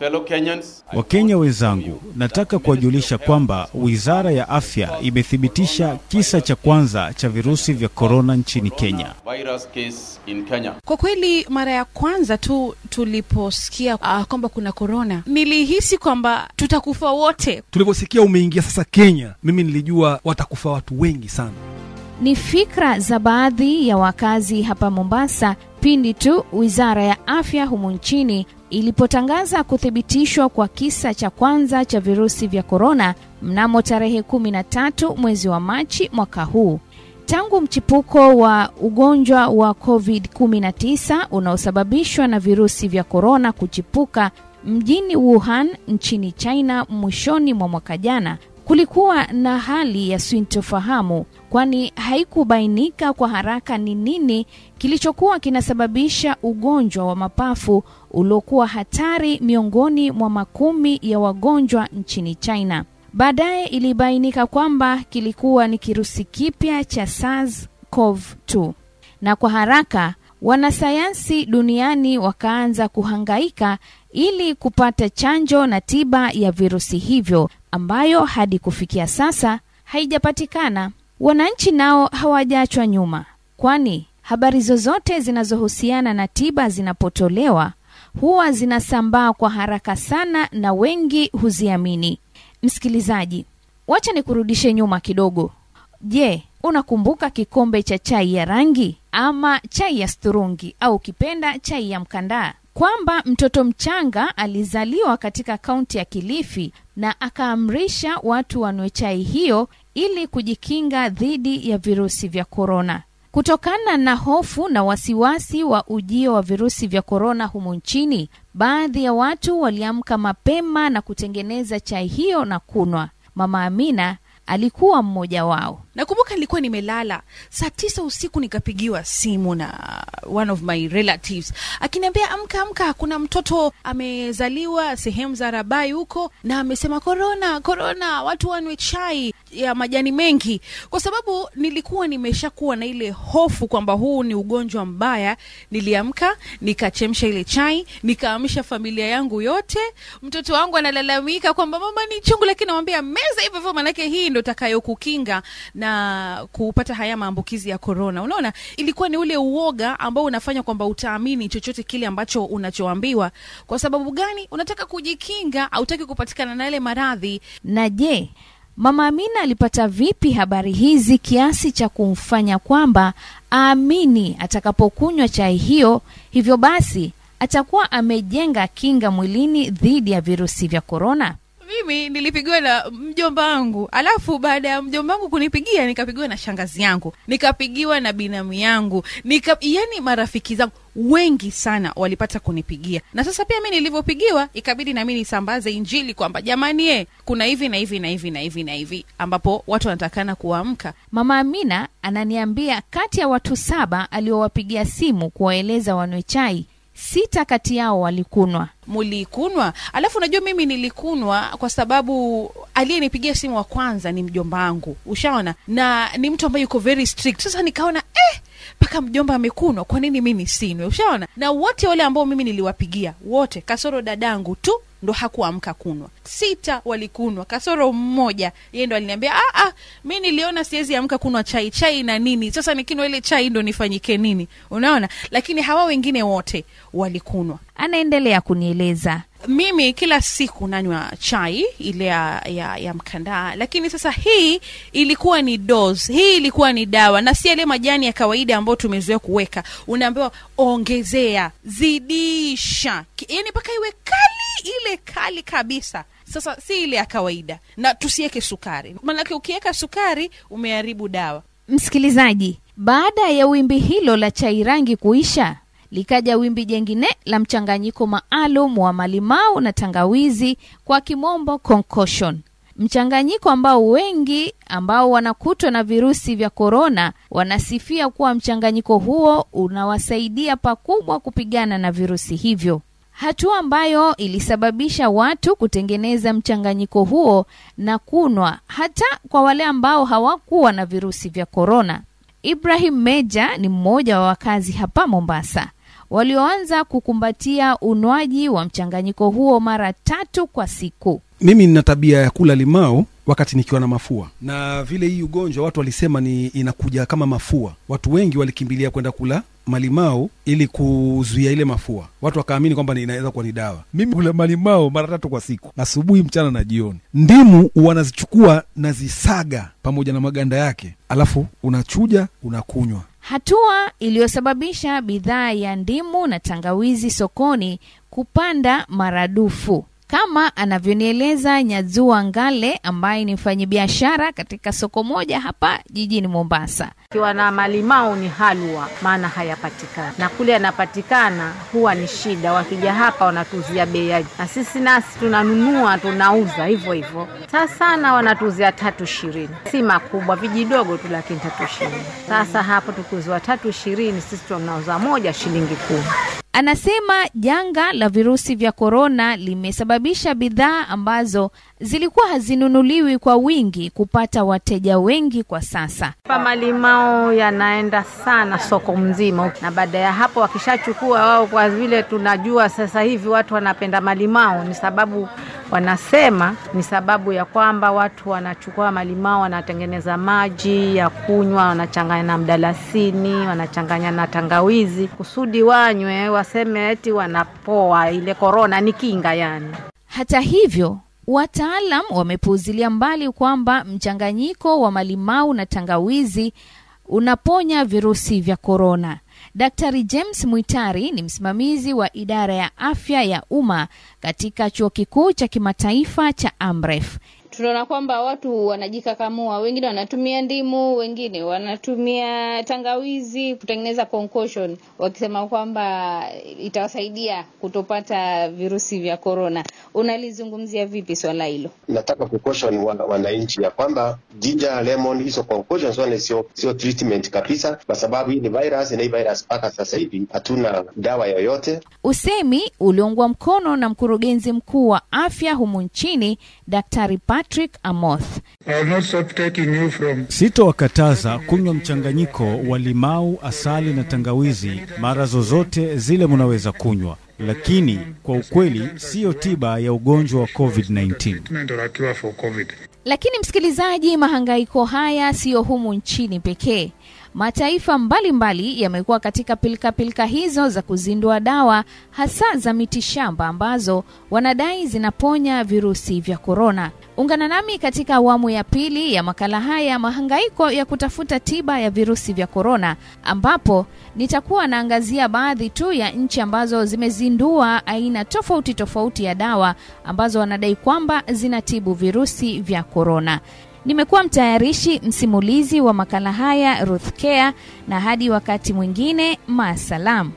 Fellow Kenyans, I Wakenya wenzangu, nataka kuwajulisha kwamba Wizara ya Afya imethibitisha kisa cha kwanza cha virusi vya korona nchini Kenya. virus case in Kenya. Kwa kweli mara ya kwanza tu tuliposikia uh, kwamba kuna korona, nilihisi kwamba tutakufa wote. Tulivyosikia umeingia sasa Kenya, mimi nilijua watakufa watu wengi sana. Ni fikra za baadhi ya wakazi hapa Mombasa pindi tu Wizara ya Afya humu nchini ilipotangaza kuthibitishwa kwa kisa cha kwanza cha virusi vya korona mnamo tarehe 13 mwezi wa Machi mwaka huu. Tangu mchipuko wa ugonjwa wa COVID-19 unaosababishwa na virusi vya korona kuchipuka mjini Wuhan nchini China mwishoni mwa mwaka jana, kulikuwa na hali ya sintofahamu, kwani haikubainika kwa haraka ni nini kilichokuwa kinasababisha ugonjwa wa mapafu uliokuwa hatari miongoni mwa makumi ya wagonjwa nchini China. Baadaye ilibainika kwamba kilikuwa ni kirusi kipya cha SARS-CoV-2 na kwa haraka wanasayansi duniani wakaanza kuhangaika ili kupata chanjo na tiba ya virusi hivyo ambayo hadi kufikia sasa haijapatikana. Wananchi nao hawajaachwa nyuma, kwani habari zozote zinazohusiana na tiba zinapotolewa huwa zinasambaa kwa haraka sana na wengi huziamini. Msikilizaji, wacha nikurudishe nyuma kidogo. Je, unakumbuka kikombe cha chai ya rangi ama chai ya sturungi au kipenda chai ya mkandaa? Kwamba mtoto mchanga alizaliwa katika kaunti ya Kilifi na akaamrisha watu wanwe chai hiyo ili kujikinga dhidi ya virusi vya korona. Kutokana na hofu na wasiwasi wa ujio wa virusi vya korona humu nchini, baadhi ya watu waliamka mapema na kutengeneza chai hiyo na kunwa. Mama Amina alikuwa mmoja wao. Nakumbuka nilikuwa nimelala saa tisa usiku, nikapigiwa simu na one of my relatives akiniambia, amka amka, kuna mtoto amezaliwa sehemu za Rabai huko na amesema korona, korona, watu wanwe chai ya majani mengi. Kwa sababu nilikuwa nimeshakuwa na ile hofu kwamba huu ni ugonjwa mbaya, niliamka nikachemsha ile chai, nikaamsha familia yangu yote. Mtoto wangu analalamika kwamba mama ni chungu, lakini namwambia meza hivyo hivyo, manake hii ndo takayokukinga na kupata haya maambukizi ya korona. Unaona, ilikuwa ni ule uoga ambao unafanya kwamba utaamini chochote kile ambacho unachoambiwa. Kwa sababu gani? Unataka kujikinga, hautaki kupatikana na yale maradhi. Na je, Mama Amina alipata vipi habari hizi kiasi cha kumfanya kwamba aamini atakapokunywa chai hiyo, hivyo basi atakuwa amejenga kinga mwilini dhidi ya virusi vya korona? Mimi nilipigiwa na mjomba wangu, alafu baada ya mjomba wangu kunipigia nikapigiwa na shangazi yangu, nikapigiwa na binamu yangu, nika yani marafiki zangu wengi sana walipata kunipigia. Na sasa pia mi nilivyopigiwa, ikabidi nami nisambaze Injili kwamba jamani, ye kuna hivi na hivi na hivi na hivi na hivi, ambapo watu wanatakana kuamka. Mama Amina ananiambia kati ya watu saba aliowapigia simu kuwaeleza wanywe chai, sita kati yao walikunwa. Mulikunwa? Alafu unajua mimi nilikunwa kwa sababu aliyenipigia simu wa kwanza ni mjomba wangu, ushaona, na ni mtu ambaye yuko very strict. Sasa nikaona eh, mpaka mjomba amekunwa, kwa nini mi nisinwe? Ushaona, na wote wale ambao mimi niliwapigia wote, kasoro dadangu tu ndo hakuamka kunwa. Sita walikunwa kasoro mmoja, yeye ndo aliniambia ah, ah, mi niliona siwezi amka kunwa chai. Chai na nini? Sasa nikinwa ile chai ndo nifanyike nini? Unaona, lakini hawa wengine wote walikunwa. Anaendelea kunieleza. Mimi kila siku nanywa chai ile ya, ya, ya mkandaa, lakini sasa hii ilikuwa ni dose, hii ilikuwa ni dawa na si yale majani ya kawaida ambayo tumezoea kuweka. Unaambiwa ongezea, zidisha, yani mpaka iwe kali, ile kali kabisa. Sasa si ile ya kawaida, na tusiweke sukari, maanake ukiweka sukari umeharibu dawa. Msikilizaji, baada ya wimbi hilo la chai rangi kuisha, likaja wimbi jengine la mchanganyiko maalum wa malimau na tangawizi, kwa kimombo concoction, mchanganyiko ambao wengi ambao wanakutwa na virusi vya korona wanasifia kuwa mchanganyiko huo unawasaidia pakubwa kupigana na virusi hivyo, hatua ambayo ilisababisha watu kutengeneza mchanganyiko huo na kunwa hata kwa wale ambao hawakuwa na virusi vya korona. Ibrahim Meja ni mmoja wa wakazi hapa Mombasa. Walioanza kukumbatia unwaji wa mchanganyiko huo mara tatu kwa siku. mimi nina tabia ya kula limao wakati nikiwa na mafua. Na vile hii ugonjwa watu walisema ni inakuja kama mafua. Watu wengi walikimbilia kwenda kula malimao ili kuzuia ile mafua. Watu wakaamini kwamba inaweza kuwa ni dawa. Mimi kula malimao mara tatu kwa siku asubuhi mchana na jioni. Ndimu wanazichukua nazisaga pamoja na maganda yake. Alafu unachuja unakunywa hatua iliyosababisha bidhaa ya ndimu na tangawizi sokoni kupanda maradufu kama anavyonieleza Nyazua Ngale ambaye ni mfanyabiashara katika soko moja hapa jijini Mombasa. Kiwa na malimao ni halwa, maana hayapatikani, na kule yanapatikana huwa ni shida. Wakija hapa wanatuzia bei ya na sisi nasi tunanunua tunauza hivyo hivyo. Sasa sana wanatuzia tatu ishirini, si makubwa, vijidogo tu, lakini tatu ishirini. Sasa hapo tukiuziwa tatu ishirini, sisi tunauza moja shilingi kumi. Anasema janga la virusi vya korona limesababisha bidhaa ambazo zilikuwa hazinunuliwi kwa wingi kupata wateja wengi kwa sasa. Pa malimao yanaenda sana soko mzima, na baada ya hapo wakishachukua wao, kwa vile tunajua sasa hivi watu wanapenda malimao, ni sababu wanasema ni sababu ya kwamba watu wanachukua malimao, wanatengeneza maji ya kunywa, wanachanganya na mdalasini, wanachanganya na tangawizi kusudi wanywe, waseme eti wanapoa ile korona, ni kinga yani. Hata hivyo, wataalam wamepuuzilia mbali kwamba mchanganyiko wa malimau na tangawizi unaponya virusi vya korona. Daktari James Mwitari ni msimamizi wa idara ya afya ya umma katika chuo kikuu cha kimataifa cha Amref. Tunaona kwamba watu wanajikakamua, wengine wanatumia ndimu, wengine wanatumia tangawizi kutengeneza concoction, wakisema kwamba itawasaidia kutopata virusi vya korona. Unalizungumzia vipi swala hilo? nataka kucaution wana- wananchi ya kwamba ginger lemon hizo concoction wale sio sio treatment kabisa, kwa sababu hii ni virus na hii virus mpaka sasa hivi hatuna dawa yoyote. Usemi uliungwa mkono na mkurugenzi mkuu wa afya humu nchini Daktari Patrick Amoth. Sitowakataza kunywa mchanganyiko wa limau, asali na tangawizi mara zozote zile munaweza kunywa, lakini kwa ukweli siyo tiba ya ugonjwa wa COVID-19. Lakini msikilizaji, mahangaiko haya siyo humu nchini pekee. Mataifa mbalimbali yamekuwa katika pilikapilika hizo za kuzindua dawa hasa za mitishamba ambazo wanadai zinaponya virusi vya korona. Ungana nami katika awamu ya pili ya makala haya mahangaiko ya kutafuta tiba ya virusi vya korona, ambapo nitakuwa naangazia baadhi tu ya nchi ambazo zimezindua aina tofauti tofauti ya dawa ambazo wanadai kwamba zinatibu virusi vya korona. Nimekuwa mtayarishi msimulizi wa makala haya Ruth Care, na hadi wakati mwingine, maasalam.